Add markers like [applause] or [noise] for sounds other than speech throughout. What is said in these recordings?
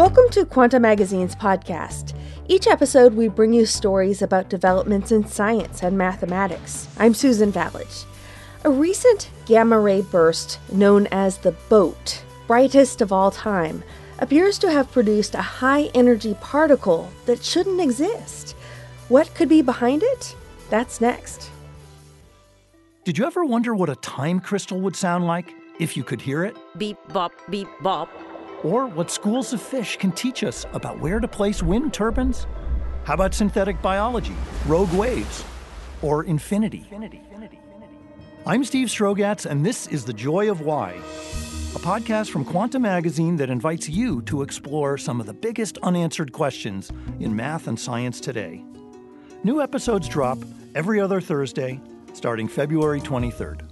Welcome to Quanta Magazine's podcast. Each episode, we bring you stories about developments in science and mathematics. I'm Susan Valot. A recent gamma ray burst, known as the BOAT, brightest of all time, appears to have produced a high energy particle that shouldn't exist. What could be behind it? That's next. Did you ever wonder what a time crystal would sound like if you could hear it? Beep, bop, beep, bop. Or what schools of fish can teach us about where to place wind turbines? How about synthetic biology, rogue waves, or infinity? I'm Steve Strogatz, and this is The Joy of Why, a podcast from Quanta Magazine that invites you to explore some of the biggest unanswered questions in math and science today. New episodes drop every other Thursday, starting February 23rd.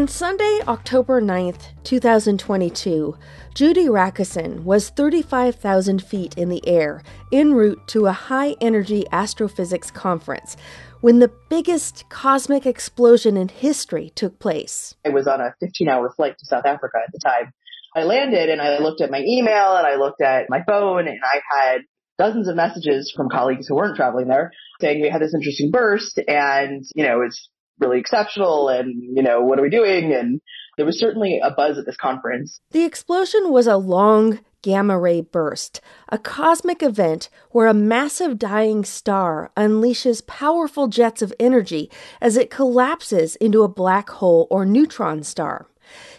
On Sunday, October 9th, 2022, Judy Racusin was 35,000 feet in the air en route to a high energy astrophysics conference when the biggest cosmic explosion in history took place. I was on a 15 hour flight to South Africa at the time. I landed and I looked at my email and I looked at my phone and I had dozens of messages from colleagues who weren't traveling there saying we had this interesting burst and, you know, it's really exceptional and, you know, what are we doing? And there was certainly a buzz at this conference. The explosion was a long gamma ray burst, a cosmic event where a massive dying star unleashes powerful jets of energy as it collapses into a black hole or neutron star.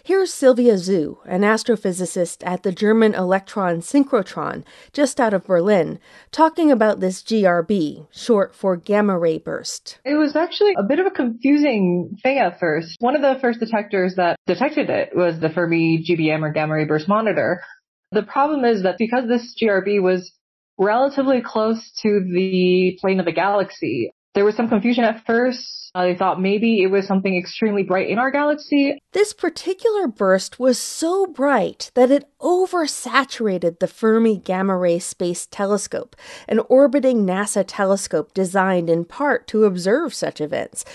Here's Sylvia Zhu, an astrophysicist at the German electron synchrotron just out of Berlin, talking about this GRB, short for gamma ray burst. It was actually a bit of a confusing thing at first. One of the first detectors that detected it was the Fermi GBM or gamma ray burst monitor. The problem is that because this GRB was relatively close to the plane of the galaxy, there was some confusion at first. Uh, they thought maybe it was something extremely bright in our galaxy. This particular burst was so bright that it oversaturated the Fermi Gamma Ray Space Telescope, an orbiting NASA telescope designed in part to observe such events.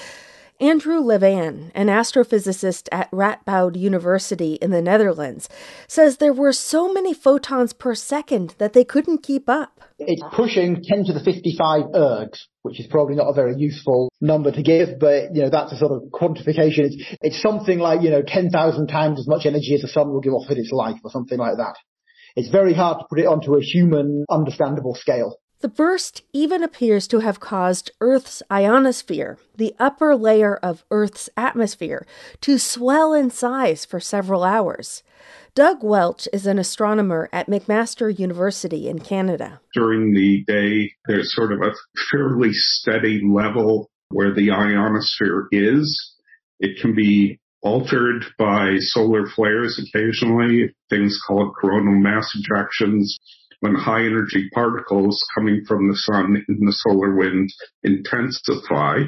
Andrew Levan, an astrophysicist at Radboud University in the Netherlands, says there were so many photons per second that they couldn't keep up. It's pushing 10 to the 55 ergs, which is probably not a very useful number to give, but you know, that's a sort of quantification. It's, it's something like, you know, 10,000 times as much energy as the sun will give off in its life or something like that. It's very hard to put it onto a human understandable scale. The burst even appears to have caused Earth's ionosphere, the upper layer of Earth's atmosphere, to swell in size for several hours. Doug Welch is an astronomer at McMaster University in Canada. During the day, there's sort of a fairly steady level where the ionosphere is. It can be altered by solar flares occasionally, things called coronal mass ejections when high energy particles coming from the sun in the solar wind intensify,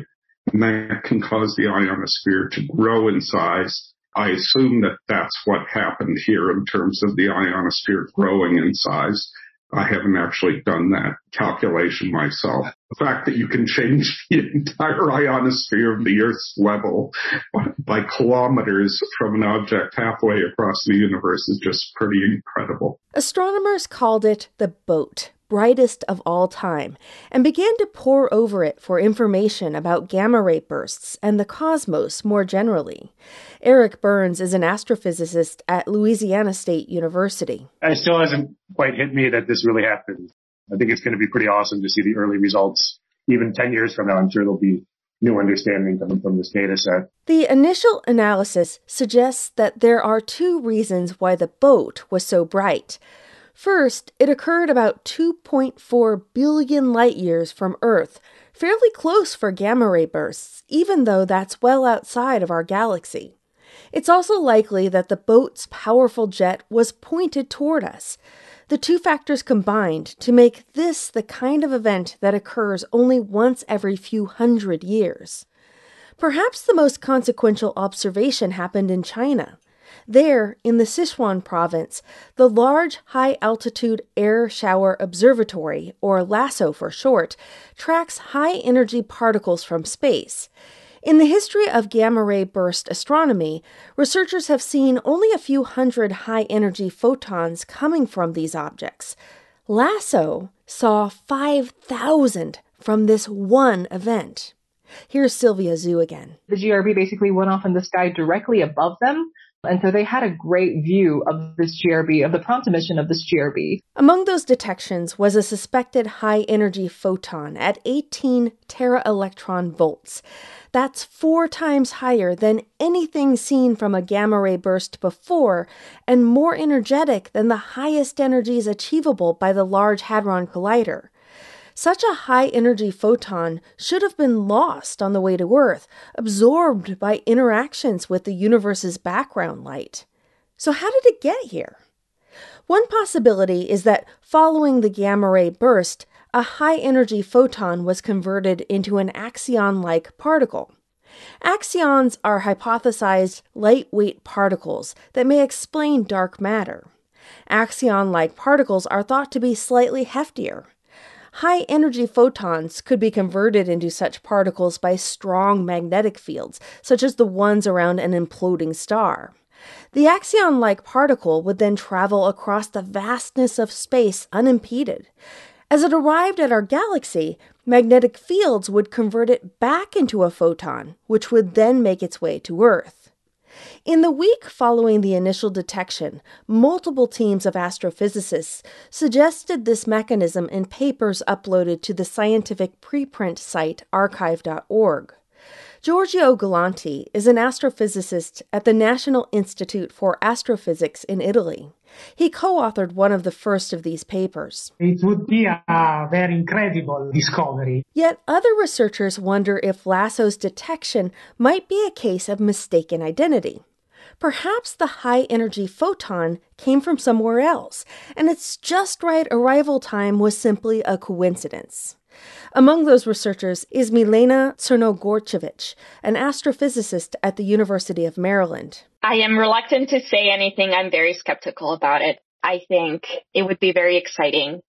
and that can cause the ionosphere to grow in size. I assume that that's what happened here in terms of the ionosphere growing in size. I haven't actually done that calculation myself. The fact that you can change [laughs] the entire ionosphere of the Earth's level by kilometers from an object halfway across the universe is just pretty incredible. Astronomers called it the boat, brightest of all time, and began to pore over it for information about gamma ray bursts and the cosmos more generally. Eric Burns is an astrophysicist at Louisiana State University. It still hasn't quite hit me that this really happened. I think it's going to be pretty awesome to see the early results. Even 10 years from now, I'm sure there'll be new understanding coming from this data set. The initial analysis suggests that there are two reasons why the boat was so bright. First, it occurred about 2.4 billion light years from Earth, fairly close for gamma ray bursts, even though that's well outside of our galaxy. It's also likely that the boat's powerful jet was pointed toward us. The two factors combined to make this the kind of event that occurs only once every few hundred years. Perhaps the most consequential observation happened in China. There, in the Sichuan province, the Large High Altitude Air Shower Observatory, or LHAASO for short, tracks high energy particles from space. In the history of gamma ray burst astronomy, researchers have seen only a few hundred high energy photons coming from these objects. LHAASO saw 5,000 from this one event. Here's Sylvia Zhu again. The GRB basically went off in the sky directly above them. And so they had a great view of this GRB, of the prompt emission of this GRB. Among those detections was a suspected high energy photon at 18 tera electron volts. That's four times higher than anything seen from a gamma ray burst before, and more energetic than the highest energies achievable by the Large Hadron Collider. Such a high energy photon should have been lost on the way to Earth, absorbed by interactions with the universe's background light. So, how did it get here? One possibility is that following the gamma ray burst, a high energy photon was converted into an axion like particle. Axions are hypothesized lightweight particles that may explain dark matter. Axion like particles are thought to be slightly heftier. High energy photons could be converted into such particles by strong magnetic fields, such as the ones around an imploding star. The axion like particle would then travel across the vastness of space unimpeded. As it arrived at our galaxy, magnetic fields would convert it back into a photon, which would then make its way to Earth. In the week following the initial detection, multiple teams of astrophysicists suggested this mechanism in papers uploaded to the scientific preprint site arXiv.org. Giorgio Galanti is an astrophysicist at the National Institute for Astrophysics in Italy. He co authored one of the first of these papers. It would be a very incredible discovery. Yet other researchers wonder if LHAASO's detection might be a case of mistaken identity. Perhaps the high energy photon came from somewhere else, and its just right arrival time was simply a coincidence. Among those researchers is Milena Crnogorčević, an astrophysicist at the University of Maryland. I am reluctant to say anything. I'm very skeptical about it. I think it would be very exciting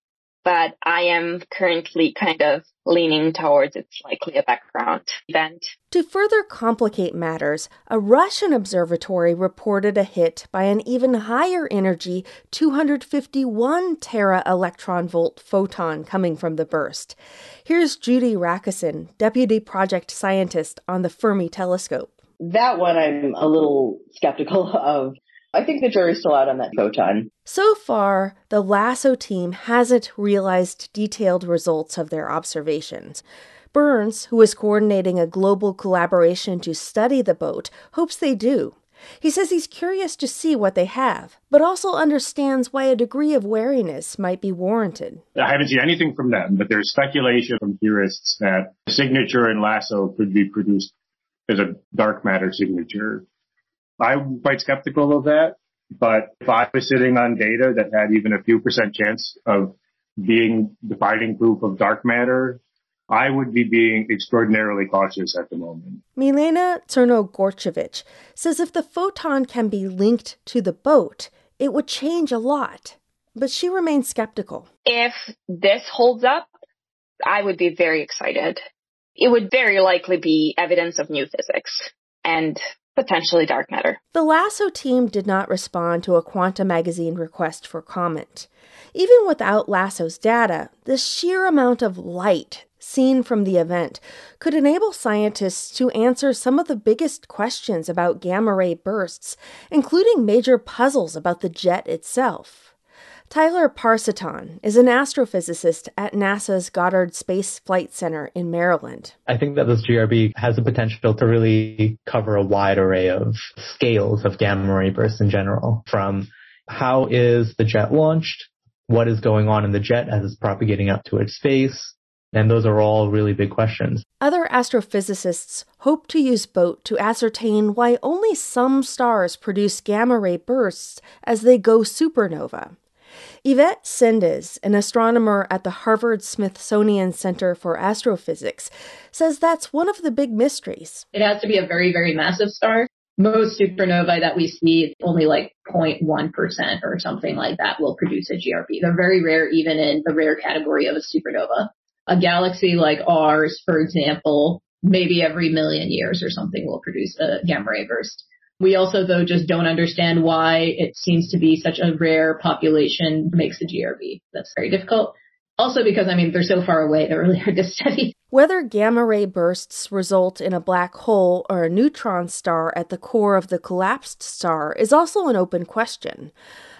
but I am currently kind of leaning towards it's likely a background event. To further complicate matters, a Russian observatory reported a hit by an even higher energy 251 tera electron volt photon coming from the burst. Here's Judy Racusin, deputy project scientist on the Fermi telescope. That one I'm a little skeptical [laughs] of. I think the jury's still out on that photon. So far, the LHAASO team hasn't realized detailed results of their observations. Burns, who is coordinating a global collaboration to study the boat, hopes they do. He says he's curious to see what they have, but also understands why a degree of wariness might be warranted. I haven't seen anything from them, but there's speculation from theorists that the signature in LHAASO could be produced as a dark matter signature I'm quite skeptical of that. But if I was sitting on data that had even a few percent chance of being the defining proof of dark matter, I would be being extraordinarily cautious at the moment. Milena Crnogorčević says if the photon can be linked to the boat, it would change a lot. But she remains skeptical. If this holds up, I would be very excited. It would very likely be evidence of new physics. And potentially dark matter. The LHAASO team did not respond to a Quanta magazine request for comment. Even without LHAASO's data, the sheer amount of light seen from the event could enable scientists to answer some of the biggest questions about gamma ray bursts, including major puzzles about the jet itself. Tyler Parsotan is an astrophysicist at NASA's Goddard Space Flight Center in Maryland. I think that this GRB has the potential to really cover a wide array of scales of gamma ray bursts in general, from how is the jet launched, what is going on in the jet as it's propagating up to its face, and those are all really big questions. Other astrophysicists hope to use BOAT to ascertain why only some stars produce gamma ray bursts as they go supernova. Yvette Cendes, an astronomer at the Harvard Smithsonian Center for Astrophysics, says that's one of the big mysteries. It has to be a very, very massive star. Most supernovae that we see, only like 0.1% or something like that will produce a GRB. They're very rare even in the rare category of a supernova. A galaxy like ours, for example, maybe every million years or something will produce a gamma ray burst. We also, though, just don't understand why it seems to be such a rare population makes a GRB. That's very difficult. Also because, I mean, they're so far away, they're really hard to study. Whether gamma ray bursts result in a black hole or a neutron star at the core of the collapsed star is also an open question.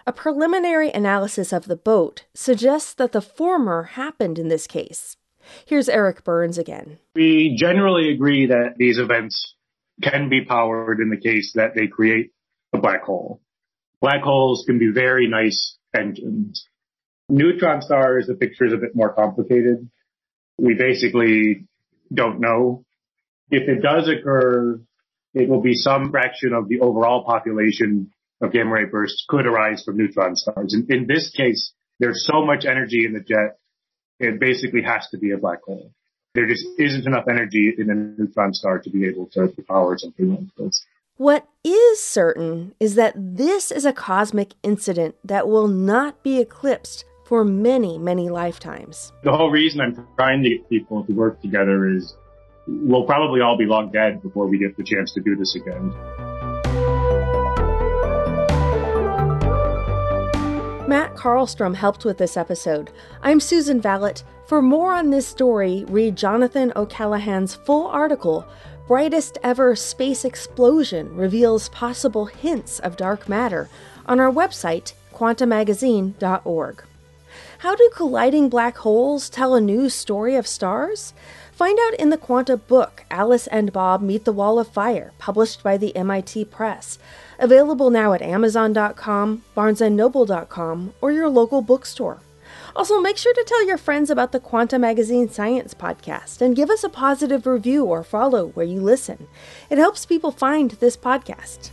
A preliminary analysis of the boat suggests that the former happened in this case. Here's Eric Burns again. We generally agree that these events can be powered in the case that they create a black hole. Black holes can be very nice engines. Neutron stars, the picture is a bit more complicated. We basically don't know. If it does occur, it will be some fraction of the overall population of gamma ray bursts could arise from neutron stars. In, in this case, there's so much energy in the jet, it basically has to be a black hole. There just isn't enough energy in a neutron star to be able to, to power something like this. What is certain is that this is a cosmic incident that will not be eclipsed for many, many lifetimes. The whole reason I'm trying to get people to work together is we'll probably all be long dead before we get the chance to do this again. Matt Carlstrom helped with this episode. I'm Susan Valot. For more on this story, read Jonathan O'Callaghan's full article, Brightest Ever Space Explosion Reveals Possible Hints of Dark Matter, on our website, quantamagazine.org. How do colliding black holes tell a new story of stars? Find out in the Quanta book, Alice and Bob Meet the Wall of Fire, published by the MIT Press. Available now at Amazon.com, BarnesandNoble.com, or your local bookstore. Also, make sure to tell your friends about the Quanta Magazine Science Podcast and give us a positive review or follow where you listen. It helps people find this podcast.